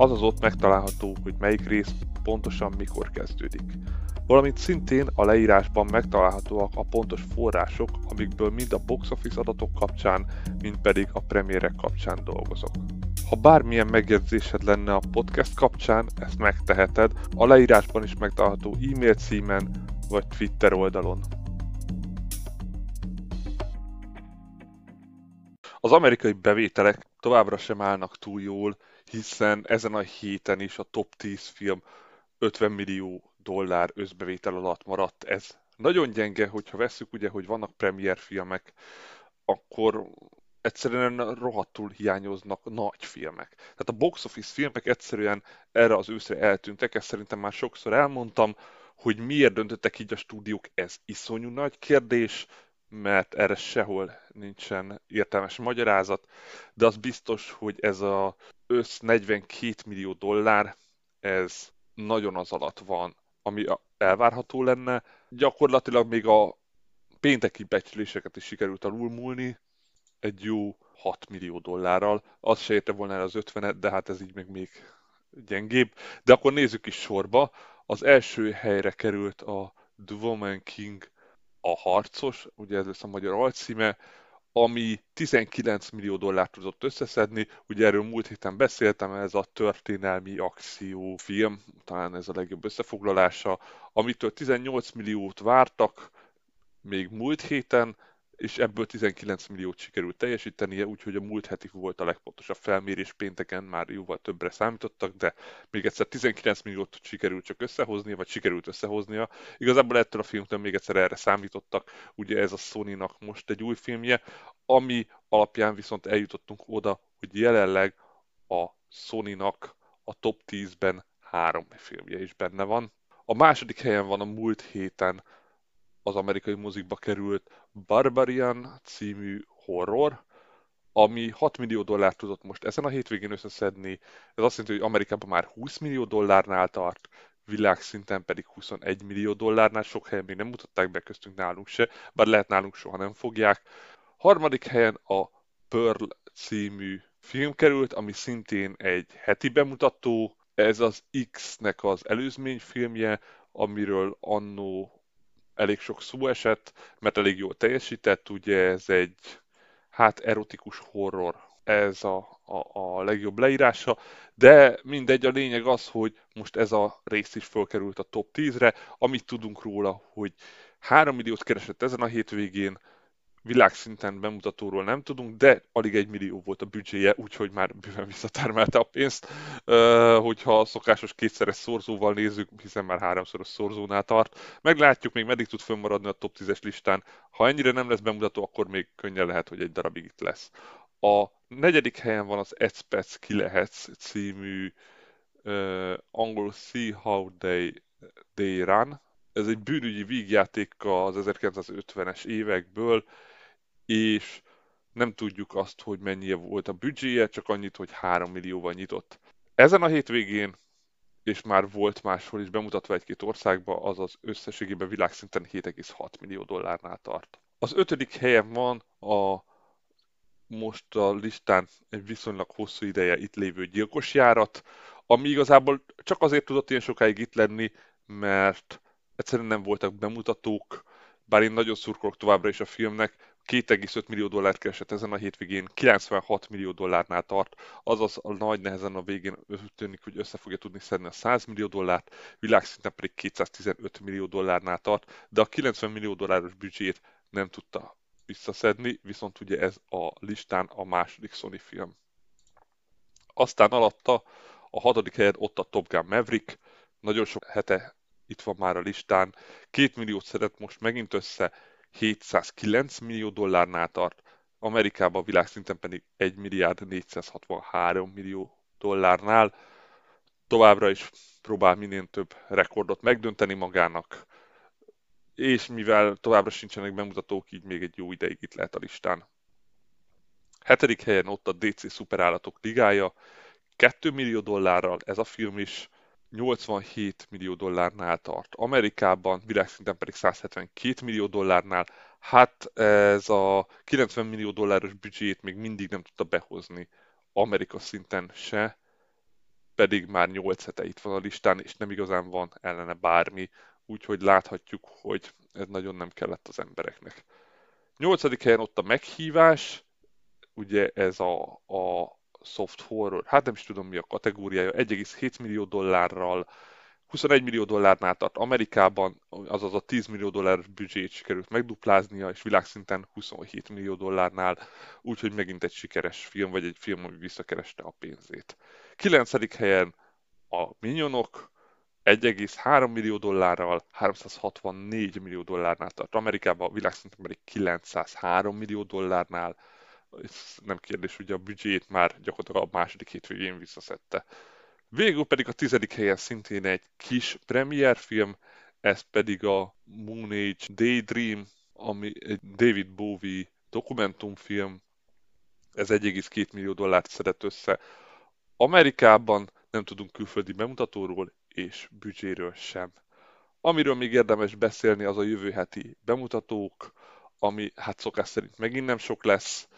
azaz ott megtalálható, hogy melyik rész pontosan mikor kezdődik. Valamint szintén a leírásban megtalálhatóak a pontos források, amikből mind a box office adatok kapcsán, mind pedig a premierek kapcsán dolgozok. Ha bármilyen megjegyzésed lenne a podcast kapcsán, ezt megteheted a leírásban is megtalálható e-mail címen vagy Twitter oldalon. Az amerikai bevételek továbbra sem állnak túl jól, hiszen ezen a héten is a top 10 film 50 millió dollár összbevétel alatt maradt. Ez nagyon gyenge, hogyha veszük ugye, hogy vannak premier filmek, akkor egyszerűen rohadtul hiányoznak nagy filmek. Tehát a box office filmek egyszerűen erre az őszre eltűntek, ezt szerintem már sokszor elmondtam, hogy miért döntöttek így a stúdiók, ez iszonyú nagy kérdés, mert erre sehol nincsen értelmes magyarázat, de az biztos, hogy ez a össz 42 millió dollár, ez nagyon az alatt van, ami elvárható lenne. Gyakorlatilag még a pénteki becsléseket is sikerült alulmúlni, egy jó 6 millió dollárral. Az se érte volna el az 50-et, de hát ez így meg még gyengébb. De akkor nézzük is sorba. Az első helyre került a The Woman King a harcos, ugye ez lesz a magyar alcíme, ami 19 millió dollárt tudott összeszedni. Ugye erről múlt héten beszéltem, ez a történelmi akciófilm, talán ez a legjobb összefoglalása, amitől 18 milliót vártak még múlt héten, és ebből 19 milliót sikerült teljesítenie, úgyhogy a múlt heti volt a legpontosabb felmérés, pénteken már jóval többre számítottak, de még egyszer 19 milliót sikerült csak összehoznia, vagy sikerült összehoznia. Igazából ettől a filmtől még egyszer erre számítottak, ugye ez a Sony-nak most egy új filmje, ami alapján viszont eljutottunk oda, hogy jelenleg a Sony-nak a top 10-ben három filmje is benne van. A második helyen van a múlt héten az amerikai mozikba került Barbarian című horror, ami 6 millió dollárt tudott most ezen a hétvégén összeszedni. Ez azt jelenti, hogy Amerikában már 20 millió dollárnál tart, világszinten pedig 21 millió dollárnál, sok helyen még nem mutatták be köztünk nálunk se, bár lehet nálunk soha nem fogják. Harmadik helyen a Pearl című film került, ami szintén egy heti bemutató. Ez az X-nek az előzményfilmje, amiről annó elég sok szó esett, mert elég jól teljesített, ugye ez egy hát erotikus horror, ez a, a, a legjobb leírása, de mindegy, a lényeg az, hogy most ez a rész is fölkerült a top 10-re, amit tudunk róla, hogy 3 milliót keresett ezen a hétvégén, világszinten bemutatóról nem tudunk, de alig egy millió volt a büdzséje, úgyhogy már bőven visszatármelte a pénzt. Hogyha a szokásos kétszeres szorzóval nézzük, hiszen már háromszoros szorzónál tart, meglátjuk még meddig tud fönnmaradni a top 10-es listán. Ha ennyire nem lesz bemutató, akkor még könnyen lehet, hogy egy darabig itt lesz. A negyedik helyen van az Expats Ki Lehetsz című uh, angol See How They, They Run. Ez egy bűnügyi vígjáték az 1950-es évekből, és nem tudjuk azt, hogy mennyi volt a büdzséje, csak annyit, hogy 3 millióval nyitott. Ezen a hétvégén, és már volt máshol is bemutatva egy-két országba, azaz összességében világszinten 7,6 millió dollárnál tart. Az ötödik helyen van a most a listán egy viszonylag hosszú ideje itt lévő gyilkos járat, ami igazából csak azért tudott ilyen sokáig itt lenni, mert egyszerűen nem voltak bemutatók, bár én nagyon szurkolok továbbra is a filmnek, 2,5 millió dollárt keresett ezen a hétvégén, 96 millió dollárnál tart, azaz a nagy nehezen a végén tűnik, hogy össze fogja tudni szedni a 100 millió dollárt, világszinten pedig 215 millió dollárnál tart, de a 90 millió dolláros büdzsét nem tudta visszaszedni, viszont ugye ez a listán a második Sony film. Aztán alatta a hatodik helyen ott a Top Gun Maverick, nagyon sok hete itt van már a listán, két milliót szedett most megint össze, 709 millió dollárnál tart, Amerikában világszinten pedig 1 milliárd 463 millió dollárnál. Továbbra is próbál minél több rekordot megdönteni magának, és mivel továbbra sincsenek bemutatók, így még egy jó ideig itt lehet a listán. Hetedik helyen ott a DC Szuperállatok Ligája, 2 millió dollárral ez a film is, 87 millió dollárnál tart. Amerikában világszinten pedig 172 millió dollárnál. Hát ez a 90 millió dolláros büdzsét még mindig nem tudta behozni Amerika szinten se, pedig már 8 hete itt van a listán, és nem igazán van ellene bármi, úgyhogy láthatjuk, hogy ez nagyon nem kellett az embereknek. 8. helyen ott a meghívás, ugye ez a, a soft horror, hát nem is tudom mi a kategóriája, 1,7 millió dollárral, 21 millió dollárnál tart Amerikában, azaz a 10 millió dollár büdzsét sikerült megdupláznia, és világszinten 27 millió dollárnál, úgyhogy megint egy sikeres film, vagy egy film, ami visszakereste a pénzét. 9. helyen a Minionok, 1,3 millió dollárral, 364 millió dollárnál tart Amerikában, világszinten pedig 903 millió dollárnál, nem kérdés, ugye a büdzsét már gyakorlatilag a második hétvégén visszaszedte. Végül pedig a tizedik helyen szintén egy kis premierfilm, ez pedig a Moon Age Daydream, ami egy David Bowie dokumentumfilm, ez 1,2 millió dollárt szedett össze. Amerikában nem tudunk külföldi bemutatóról és büdzséről sem. Amiről még érdemes beszélni, az a jövő heti bemutatók, ami hát szokás szerint megint nem sok lesz,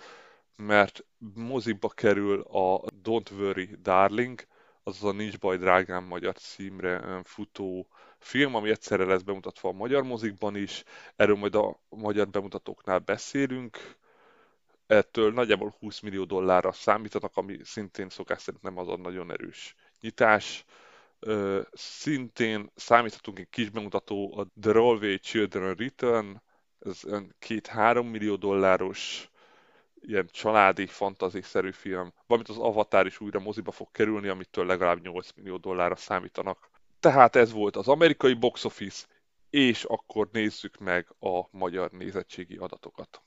mert moziba kerül a Don't Worry Darling, azaz a Nincs baj drágám magyar címre futó film, ami egyszerre lesz bemutatva a magyar mozikban is, erről majd a magyar bemutatóknál beszélünk, ettől nagyjából 20 millió dollárra számítanak, ami szintén szokás szerint nem az a nagyon erős nyitás. szintén számíthatunk egy kis bemutató a The Rollway Children Return, ez 2-3 millió dolláros ilyen családi, fantazi-szerű film, valamint az Avatar is újra moziba fog kerülni, amitől legalább 8 millió dollárra számítanak. Tehát ez volt az amerikai box office, és akkor nézzük meg a magyar nézettségi adatokat.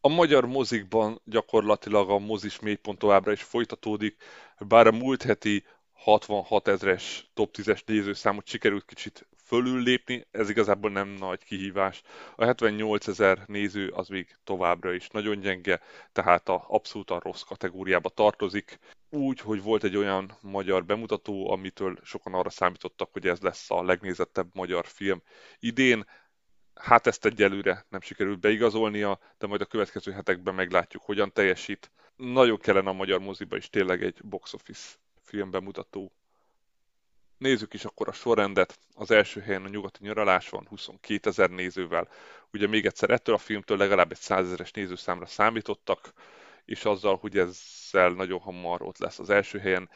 A magyar mozikban gyakorlatilag a mozis mélypont továbbra is folytatódik, bár a múlt heti 66 ezres top 10-es nézőszámot sikerült kicsit fölül lépni, ez igazából nem nagy kihívás. A 78 ezer néző az még továbbra is nagyon gyenge, tehát a abszolút a rossz kategóriába tartozik. Úgy, hogy volt egy olyan magyar bemutató, amitől sokan arra számítottak, hogy ez lesz a legnézettebb magyar film idén. Hát ezt egyelőre nem sikerült beigazolnia, de majd a következő hetekben meglátjuk, hogyan teljesít. Nagyon kellene a magyar moziba is tényleg egy box office filmbemutató. Nézzük is akkor a sorrendet. Az első helyen a nyugati nyaralás van 22 ezer nézővel. Ugye még egyszer ettől a filmtől legalább egy 100 ezeres nézőszámra számítottak, és azzal, hogy ezzel nagyon hamar ott lesz az első helyen.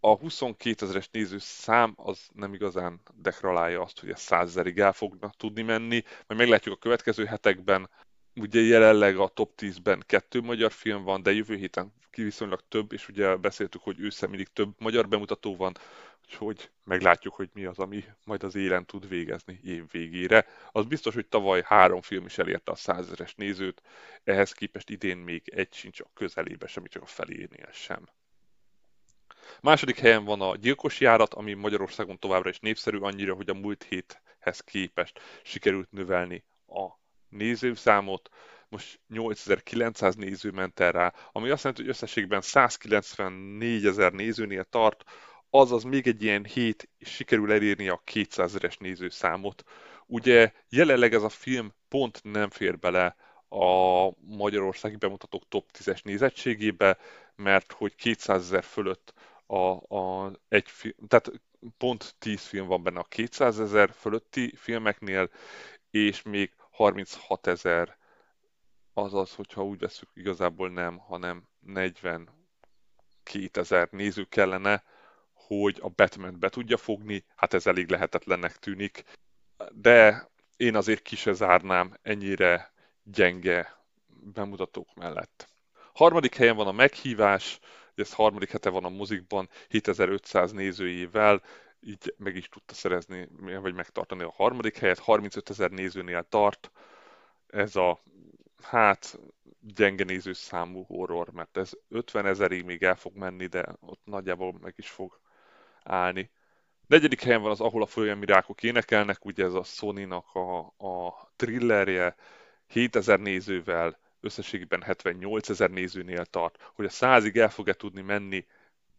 A 22 ezeres nézőszám az nem igazán dekralálja azt, hogy ez 100 ezerig el fogna tudni menni, majd meglátjuk a következő hetekben. Ugye jelenleg a top 10-ben kettő magyar film van, de jövő héten viszonylag több, és ugye beszéltük, hogy ősszel mindig több magyar bemutató van, úgyhogy meglátjuk, hogy mi az, ami majd az élen tud végezni év végére. Az biztos, hogy tavaly három film is elérte a százeres nézőt, ehhez képest idén még egy sincs a közelébe, semmi csak a felénél sem. Második helyen van a Gyilkos járat, ami Magyarországon továbbra is népszerű annyira, hogy a múlt héthez képest sikerült növelni a nézőszámot most 8900 néző ment el rá, ami azt jelenti, hogy összességben 194 ezer nézőnél tart, azaz még egy ilyen hét sikerül elérni a 200 ezeres nézőszámot. Ugye jelenleg ez a film pont nem fér bele a magyarországi bemutatók top 10-es nézettségébe, mert hogy 200 ezer fölött a, a egy film, tehát pont 10 film van benne a 200 ezer fölötti filmeknél, és még 36 ezer azaz, hogyha úgy veszük, igazából nem, hanem 42 ezer néző kellene, hogy a batman be tudja fogni, hát ez elég lehetetlennek tűnik, de én azért ki se zárnám ennyire gyenge bemutatók mellett. Harmadik helyen van a meghívás, ez harmadik hete van a mozikban, 7500 nézőjével, így meg is tudta szerezni, vagy megtartani a harmadik helyet, 35 ezer nézőnél tart, ez a hát gyenge nézőszámú horror, mert ez 50 ezerig még el fog menni, de ott nagyjából meg is fog állni. Negyedik helyen van az Ahol a folyami rákok énekelnek, ugye ez a Sony-nak a, a thrillerje, 7000 nézővel, összességében 78 ezer nézőnél tart. Hogy a százig el fog-e tudni menni,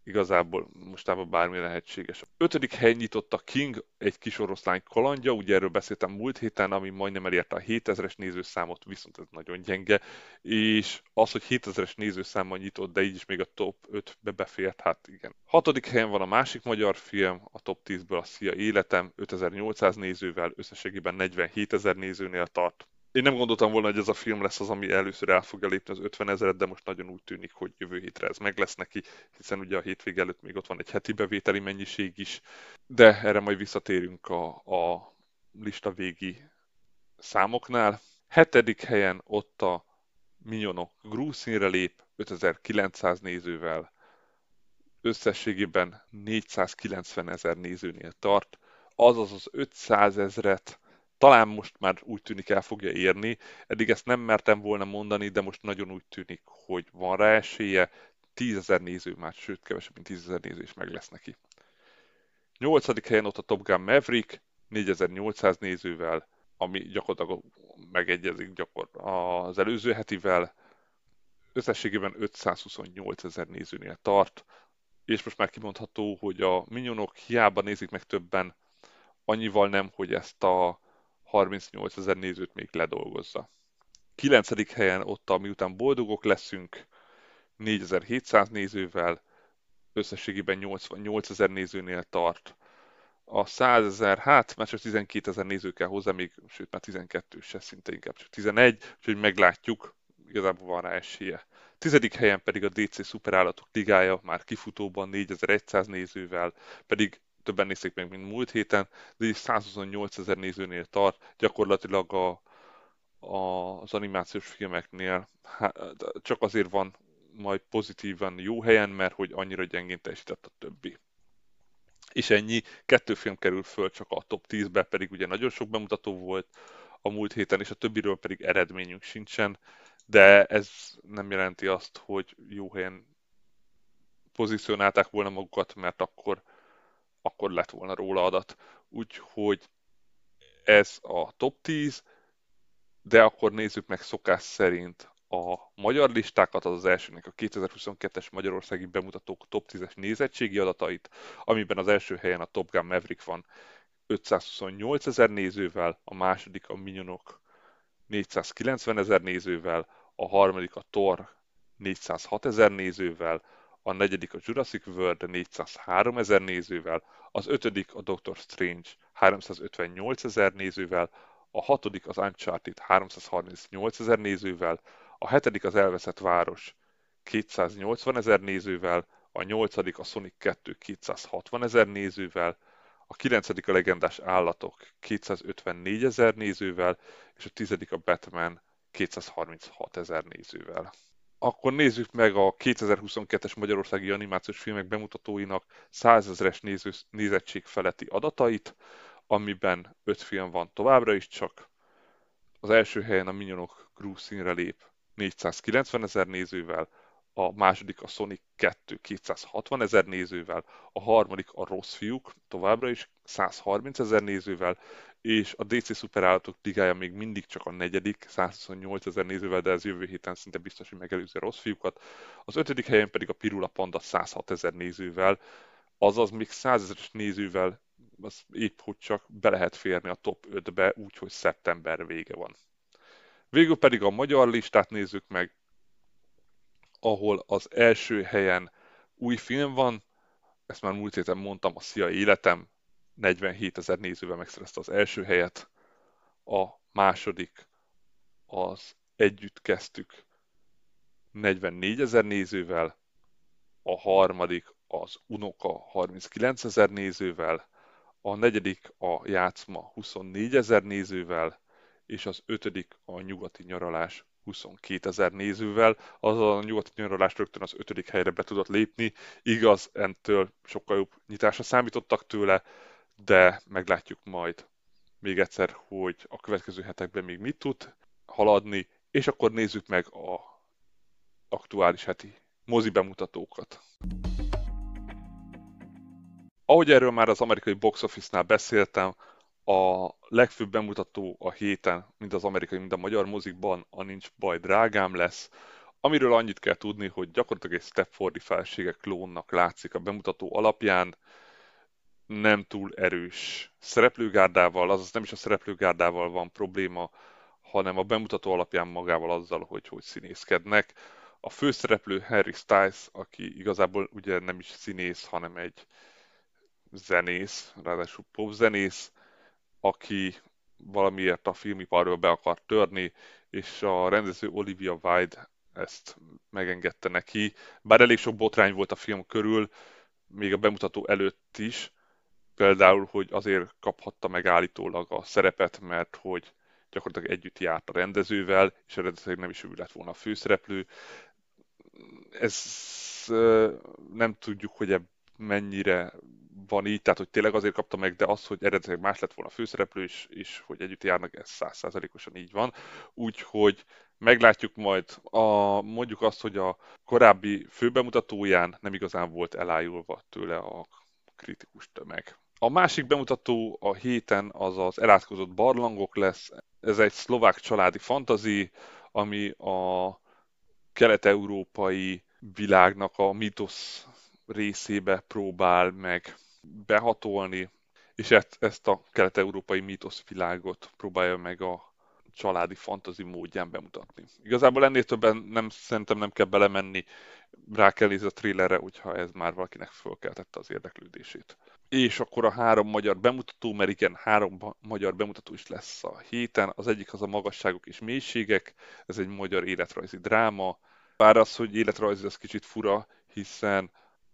igazából mostában bármi lehetséges. Ötödik hely nyitott a King, egy kis oroszlány kalandja, ugye erről beszéltem múlt héten, ami majdnem elérte a 7000-es nézőszámot, viszont ez nagyon gyenge, és az, hogy 7000-es nézőszámmal nyitott, de így is még a top 5-be befért, hát igen. Hatodik helyen van a másik magyar film, a top 10-ből a Szia Életem, 5800 nézővel, összességében 47 ezer nézőnél tart én nem gondoltam volna, hogy ez a film lesz az, ami először el fogja lépni az 50 ezeret, de most nagyon úgy tűnik, hogy jövő hétre ez meg lesz neki, hiszen ugye a hétvég előtt még ott van egy heti bevételi mennyiség is, de erre majd visszatérünk a, a lista végi számoknál. Hetedik helyen ott a Minyonok grúszínre lép, 5900 nézővel, összességében 490 ezer nézőnél tart, azaz az 500 ezret talán most már úgy tűnik el fogja érni. Eddig ezt nem mertem volna mondani, de most nagyon úgy tűnik, hogy van rá esélye. 10 ezer néző már, sőt kevesebb, mint 10 ezer néző is meg lesz neki. Nyolcadik helyen ott a Top Gun Maverick, 4800 nézővel, ami gyakorlatilag megegyezik gyakor az előző hetivel. Összességében 528 ezer nézőnél tart, és most már kimondható, hogy a minyonok hiába nézik meg többen, annyival nem, hogy ezt a 38 ezer nézőt még ledolgozza. 9. helyen ott, miután boldogok leszünk, 4700 nézővel, összességében 88 ezer nézőnél tart. A 100 ezer, hát már csak 12 ezer néző kell hozzá, még, sőt már 12 se, szinte inkább csak 11, úgyhogy meglátjuk, igazából van rá esélye. Tizedik helyen pedig a DC Szuperállatok Ligája, már kifutóban 4100 nézővel, pedig többen nézték meg, mint múlt héten, de így 128 ezer nézőnél tart, gyakorlatilag a, a, az animációs filmeknél hát, csak azért van majd pozitívan jó helyen, mert hogy annyira gyengén teljesített a többi. És ennyi, kettő film kerül föl csak a top 10-be, pedig ugye nagyon sok bemutató volt a múlt héten, és a többiről pedig eredményünk sincsen, de ez nem jelenti azt, hogy jó helyen pozícionálták volna magukat, mert akkor akkor lett volna róla adat. Úgyhogy ez a top 10, de akkor nézzük meg szokás szerint a magyar listákat, az az elsőnek a 2022-es Magyarországi bemutatók top 10-es nézettségi adatait, amiben az első helyen a Top Gun Maverick van 528 ezer nézővel, a második a Minyonok 490 ezer nézővel, a harmadik a Thor 406 ezer nézővel, a negyedik a Jurassic World 403 ezer nézővel, az ötödik a Doctor Strange 358 ezer nézővel, a hatodik az Uncharted 338 ezer nézővel, a hetedik az Elveszett Város 280 ezer nézővel, a nyolcadik a Sonic 2 260 ezer nézővel, a kilencedik a Legendás Állatok 254 ezer nézővel, és a tizedik a Batman 236 ezer nézővel. Akkor nézzük meg a 2022-es magyarországi animációs filmek bemutatóinak 100 ezeres nézettség feletti adatait, amiben 5 film van továbbra is csak. Az első helyen a Minyonok Groove színre lép 490 ezer nézővel, a második a Sonic 2 260 ezer nézővel, a harmadik a Rossz fiúk továbbra is 130 ezer nézővel, és a DC szuperállatok ligája még mindig csak a negyedik, 128 ezer nézővel, de ez jövő héten szinte biztos, hogy megelőzi a rossz fiúkat. Az ötödik helyen pedig a Pirula Panda 106 ezer nézővel, azaz még 100 ezeres nézővel az épp hogy csak be lehet férni a top 5-be, úgyhogy szeptember vége van. Végül pedig a magyar listát nézzük meg, ahol az első helyen új film van, ezt már múlt héten mondtam, a Szia Életem, 47 ezer nézővel megszerezte az első helyet, a második az Együtt kezdtük. 44 ezer nézővel, a harmadik az Unoka 39 ezer nézővel, a negyedik a Játszma 24 ezer nézővel, és az ötödik a Nyugati Nyaralás 22 ezer nézővel, az a nyugati nyaralás rögtön az ötödik helyre be tudott lépni. Igaz, entől sokkal jobb nyitásra számítottak tőle, de meglátjuk majd még egyszer, hogy a következő hetekben még mit tud haladni, és akkor nézzük meg a aktuális heti mozi bemutatókat. Ahogy erről már az amerikai box office-nál beszéltem, a legfőbb bemutató a héten, mind az amerikai, mind a magyar mozikban, a Nincs baj drágám lesz, amiről annyit kell tudni, hogy gyakorlatilag egy Stepfordi felsége klónnak látszik a bemutató alapján, nem túl erős szereplőgárdával, azaz nem is a szereplőgárdával van probléma, hanem a bemutató alapján magával azzal, hogy hogy színészkednek. A főszereplő Harry Styles, aki igazából ugye nem is színész, hanem egy zenész, ráadásul popzenész, aki valamiért a filmiparról be akar törni, és a rendező Olivia Wilde ezt megengedte neki. Bár elég sok botrány volt a film körül, még a bemutató előtt is, például, hogy azért kaphatta meg állítólag a szerepet, mert hogy gyakorlatilag együtt járt a rendezővel, és eredetileg nem is ő lett volna a főszereplő. Ez nem tudjuk, hogy mennyire van így, tehát hogy tényleg azért kapta meg, de az, hogy eredetileg más lett volna a főszereplő is, és hogy együtt járnak, ez százszázalékosan így van. Úgyhogy meglátjuk majd, a, mondjuk azt, hogy a korábbi főbemutatóján nem igazán volt elájulva tőle a kritikus tömeg. A másik bemutató a héten az az elátkozott barlangok lesz. Ez egy szlovák családi fantazi, ami a kelet-európai világnak a mitosz részébe próbál meg behatolni, és ezt, ezt a kelet-európai mítoszvilágot próbálja meg a családi fantazi módján bemutatni. Igazából ennél többen nem, szerintem nem kell belemenni, rá kell nézni a trailerre, hogyha ez már valakinek fölkeltette az érdeklődését. És akkor a három magyar bemutató, mert igen, három magyar bemutató is lesz a héten. Az egyik az a magasságok és mélységek, ez egy magyar életrajzi dráma. Bár az, hogy életrajzi, az kicsit fura, hiszen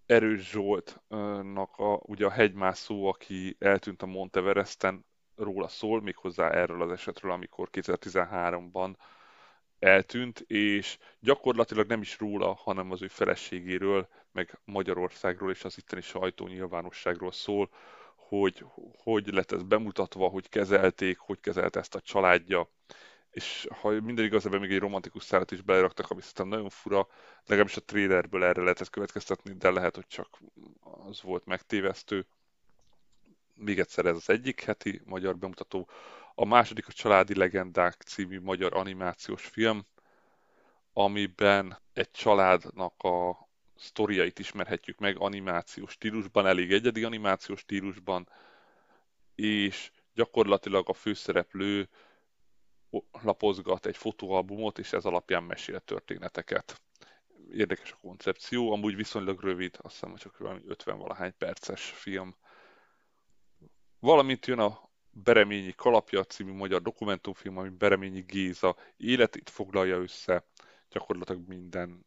Erős Zsoltnak a, ugye a hegymászó, aki eltűnt a Monteveresten, róla szól, méghozzá erről az esetről, amikor 2013-ban eltűnt, és gyakorlatilag nem is róla, hanem az ő feleségéről, meg Magyarországról és az itteni sajtó nyilvánosságról szól, hogy hogy lett ez bemutatva, hogy kezelték, hogy kezelt ezt a családja, és ha minden igaz, ebben még egy romantikus szállat is beleraktak, ami szerintem nagyon fura, legalábbis a trailerből erre lehetett következtetni, de lehet, hogy csak az volt megtévesztő. Még egyszer ez az egyik heti magyar bemutató. A második a Családi Legendák című magyar animációs film, amiben egy családnak a sztoriait ismerhetjük meg animációs stílusban, elég egyedi animációs stílusban, és gyakorlatilag a főszereplő lapozgat egy fotóalbumot, és ez alapján mesél történeteket. Érdekes a koncepció, amúgy viszonylag rövid, azt hiszem, hogy csak 50-valahány perces film. Valamint jön a Bereményi Kalapja című magyar dokumentumfilm, ami Bereményi Géza életét foglalja össze gyakorlatilag minden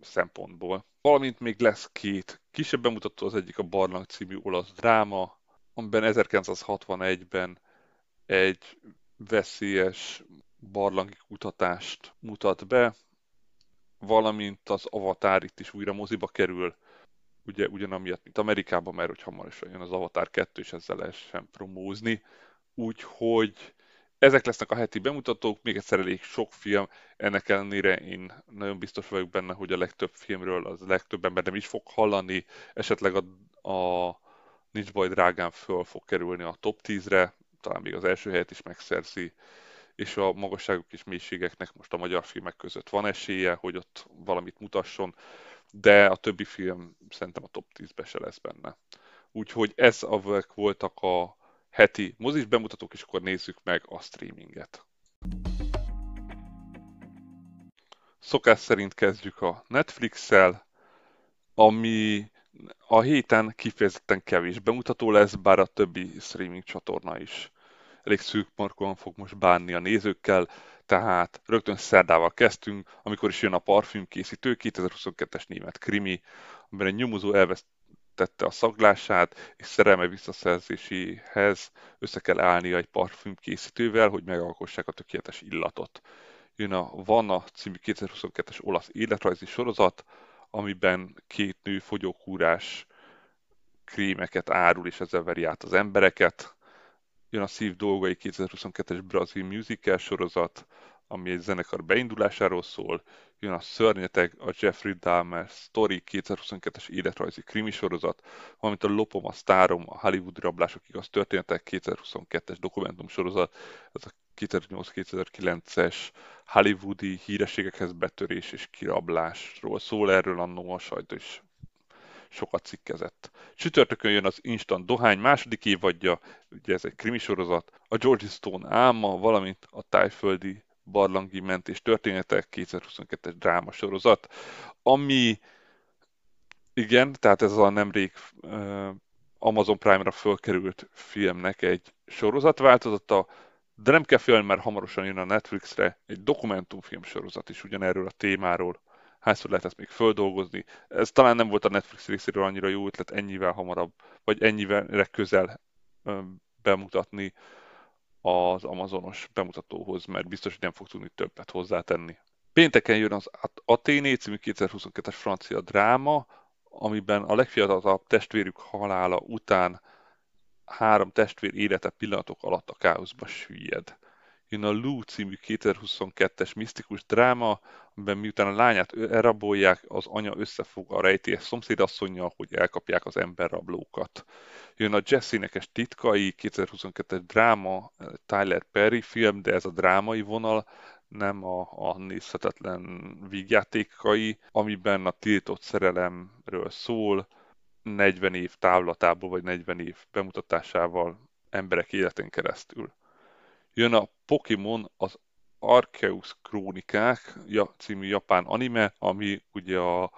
szempontból. Valamint még lesz két kisebb bemutató, az egyik a Barlang című olasz dráma, amiben 1961-ben egy veszélyes barlangi kutatást mutat be, valamint az Avatar itt is újra moziba kerül, ugye ugyanamiatt, mint Amerikában, mert hogy hamarosan jön az Avatar 2, és ezzel lehessen promózni. Úgyhogy ezek lesznek a heti bemutatók, még egyszer elég sok film, ennek ellenére én nagyon biztos vagyok benne, hogy a legtöbb filmről az legtöbb ember nem is fog hallani, esetleg a, a Nincs baj drágán föl fog kerülni a top 10-re, talán még az első helyet is megszerzi, és a magasságok és mélységeknek most a magyar filmek között van esélye, hogy ott valamit mutasson, de a többi film szerintem a top 10-be se lesz benne. Úgyhogy ez avek voltak a heti mozis bemutatók, és akkor nézzük meg a streaminget. Szokás szerint kezdjük a Netflix-szel, ami a héten kifejezetten kevés bemutató lesz, bár a többi streaming csatorna is elég szűk markon fog most bánni a nézőkkel, tehát rögtön szerdával kezdtünk, amikor is jön a parfümkészítő, 2022-es német krimi, amiben egy nyomozó elvesztette a szaglását, és szerelme visszaszerzéséhez össze kell állnia egy parfümkészítővel, hogy megalkossák a tökéletes illatot. Jön a Vanna című 2022-es olasz életrajzi sorozat, amiben két nő fogyókúrás krémeket árul, és ezzel veri át az embereket. Jön a Szív dolgai 2022-es brazil musical sorozat, ami egy zenekar beindulásáról szól, jön a Szörnyeteg, a Jeffrey Dahmer Story 2022-es életrajzi krimi sorozat, valamint a Lopom, a Sztárom, a Hollywood rablások igaz történetek 2022-es dokumentum sorozat, ez a 2008-2009-es hollywoodi hírességekhez betörés és kirablásról szól, erről annó a sajtó is sokat cikkezett. Csütörtökön jön az Instant Dohány második évadja, ugye ez egy krimi sorozat, a George Stone álma, valamint a tájföldi barlangi mentés történetek 2022-es dráma sorozat, ami igen, tehát ez a nemrég uh, Amazon Prime-ra fölkerült filmnek egy sorozatváltozata, de nem kell félni, mert hamarosan jön a Netflixre egy dokumentumfilm sorozat is ugyanerről a témáról. Hányszor lehet ezt még földolgozni? Ez talán nem volt a Netflix részéről annyira jó ötlet ennyivel hamarabb, vagy ennyivel közel bemutatni az Amazonos bemutatóhoz, mert biztos, hogy nem fog tudni többet hozzátenni. Pénteken jön az Athéné című 2022-es francia dráma, amiben a legfiatalabb testvérük halála után három testvér élete pillanatok alatt a káoszba süllyed. Jön a Lou című 2022-es misztikus dráma, amiben miután a lányát elrabolják, az anya összefog a rejtélyes szomszédasszonyjal, hogy elkapják az emberrablókat. Jön a Jesse-nekes titkai, 2022-es dráma, Tyler Perry film, de ez a drámai vonal, nem a, a nézhetetlen vígjátékai, amiben a tiltott szerelemről szól, 40 év távlatából, vagy 40 év bemutatásával emberek életén keresztül. Jön a Pokémon az Arceus Krónikák című japán anime, ami ugye a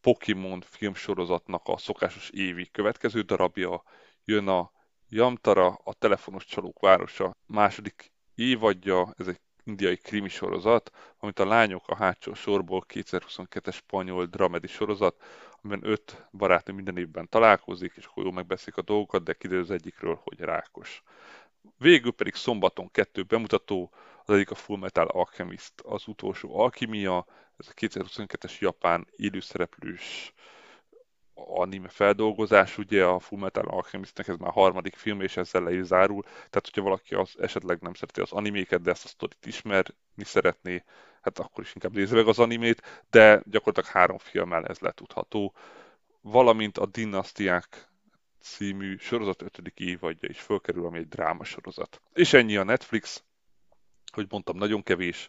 Pokémon filmsorozatnak a szokásos évi következő darabja. Jön a Yamtara, a telefonos csalók városa második évadja, ez egy indiai krimi sorozat, amit a lányok a hátsó sorból 2022-es spanyol dramedi sorozat, amiben öt barátnő minden évben találkozik, és akkor jól megbeszik a dolgokat, de kiderül az egyikről, hogy rákos. Végül pedig szombaton kettő bemutató, az egyik a Full Metal Alchemist, az utolsó alkimia, ez a 2022-es japán élőszereplős anime feldolgozás, ugye a Full Metal Alchemistnek ez már a harmadik film, és ezzel le is zárul. Tehát, hogyha valaki az, esetleg nem szereti az animéket, de ezt a sztorit ismerni szeretné, hát akkor is inkább nézze meg az animét, de gyakorlatilag három filmmel ez letudható. Valamint a Dinastiák című sorozat ötödik évadja is fölkerül, ami egy dráma sorozat. És ennyi a Netflix, hogy mondtam, nagyon kevés,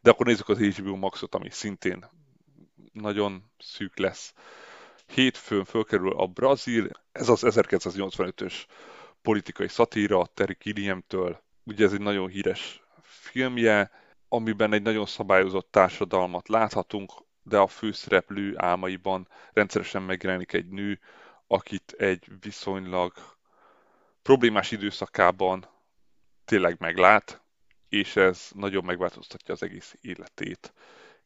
de akkor nézzük az HBO Maxot, ami szintén nagyon szűk lesz. Hétfőn fölkerül a Brazil, ez az 1985-ös politikai szatíra Terry Gilliam-től. Ugye ez egy nagyon híres filmje, amiben egy nagyon szabályozott társadalmat láthatunk, de a főszereplő álmaiban rendszeresen megjelenik egy nő, akit egy viszonylag problémás időszakában tényleg meglát, és ez nagyon megváltoztatja az egész életét.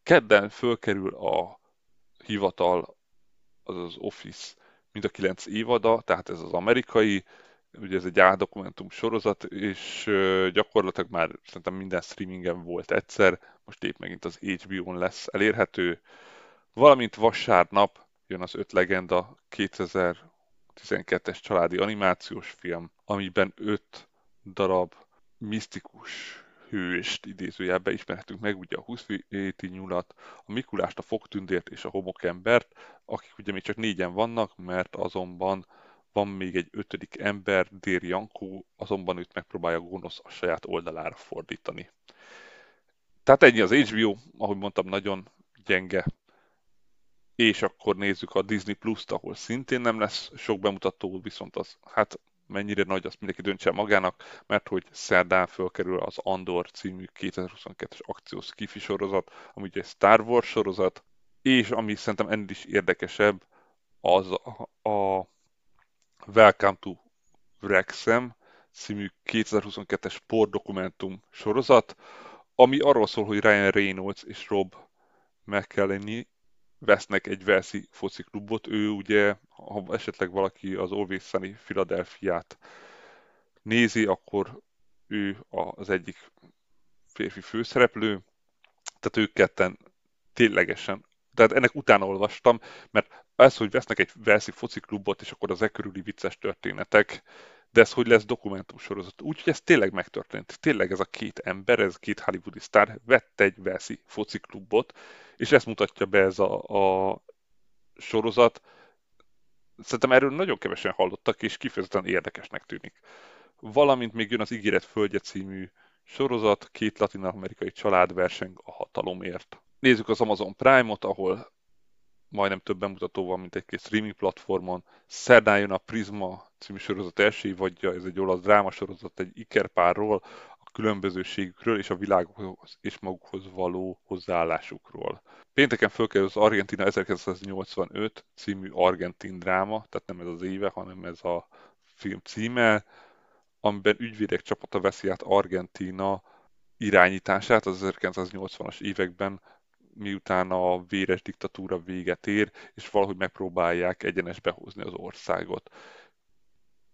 Kedden fölkerül a hivatal, az az Office mind a kilenc évada, tehát ez az amerikai, ugye ez egy dokumentum sorozat, és gyakorlatilag már szerintem minden streamingen volt egyszer, most épp megint az HBO-n lesz elérhető. Valamint vasárnap jön az öt legenda 2012-es családi animációs film, amiben öt darab misztikus hőst idézőjelbe ismerhetünk meg, ugye a 27 nyulat, a Mikulást, a fogtündért és a homokembert, akik ugye még csak négyen vannak, mert azonban van még egy ötödik ember, Dér Jankó, azonban őt megpróbálja gonosz a saját oldalára fordítani. Tehát ennyi az HBO, ahogy mondtam, nagyon gyenge. És akkor nézzük a Disney Plus-t, ahol szintén nem lesz sok bemutató, viszont az, hát mennyire nagy, azt mindenki döntse magának, mert hogy szerdán fölkerül az Andor című 2022-es akciós kifi sorozat, ami ugye egy Star Wars sorozat, és ami szerintem ennél is érdekesebb, az a, a Welcome to Wrexham című 2022-es sportdokumentum sorozat, ami arról szól, hogy Ryan Reynolds és Rob McElhenney vesznek egy Velszi foci klubot. Ő ugye, ha esetleg valaki az Always Sunny Philadelphia-t nézi, akkor ő az egyik férfi főszereplő, tehát ők ketten ténylegesen, tehát ennek utána olvastam, mert ez, hogy vesznek egy Velszi foci klubot, és akkor az e körüli vicces történetek, de ez hogy lesz dokumentumsorozat. Úgyhogy ez tényleg megtörtént. Tényleg ez a két ember, ez a két hollywoodi sztár vett egy Velszi fociklubot, és ezt mutatja be ez a, a sorozat. Szerintem erről nagyon kevesen hallottak, és kifejezetten érdekesnek tűnik. Valamint még jön az Ígéret Földje című sorozat, két latin-amerikai család verseng a hatalomért. Nézzük az Amazon Prime-ot, ahol majdnem több bemutató van, mint egy-két streaming platformon. Szerdán jön a Prisma című sorozat első évadja, ez egy olasz drámasorozat egy ikerpárról, a különbözőségükről és a világhoz és magukhoz való hozzáállásukról. Pénteken fölkerül az Argentina 1985 című argentin dráma, tehát nem ez az éve, hanem ez a film címe, amiben ügyvédek csapata veszi át Argentina irányítását az 1980-as években, miután a véres diktatúra véget ér, és valahogy megpróbálják egyenesbe hozni az országot.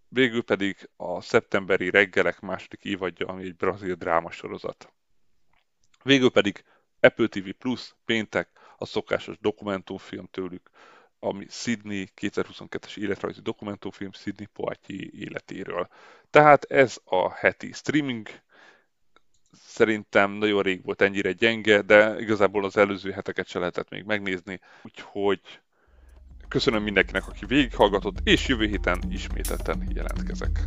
Végül pedig a szeptemberi reggelek második évadja, ami egy brazil drámasorozat. Végül pedig Apple TV Plus péntek a szokásos dokumentumfilm tőlük, ami Sydney 2022-es életrajzi dokumentumfilm Sydney Poitier életéről. Tehát ez a heti streaming. Szerintem nagyon rég volt ennyire gyenge, de igazából az előző heteket se lehetett még megnézni, úgyhogy köszönöm mindenkinek, aki végighallgatott, és jövő héten ismételten jelentkezek.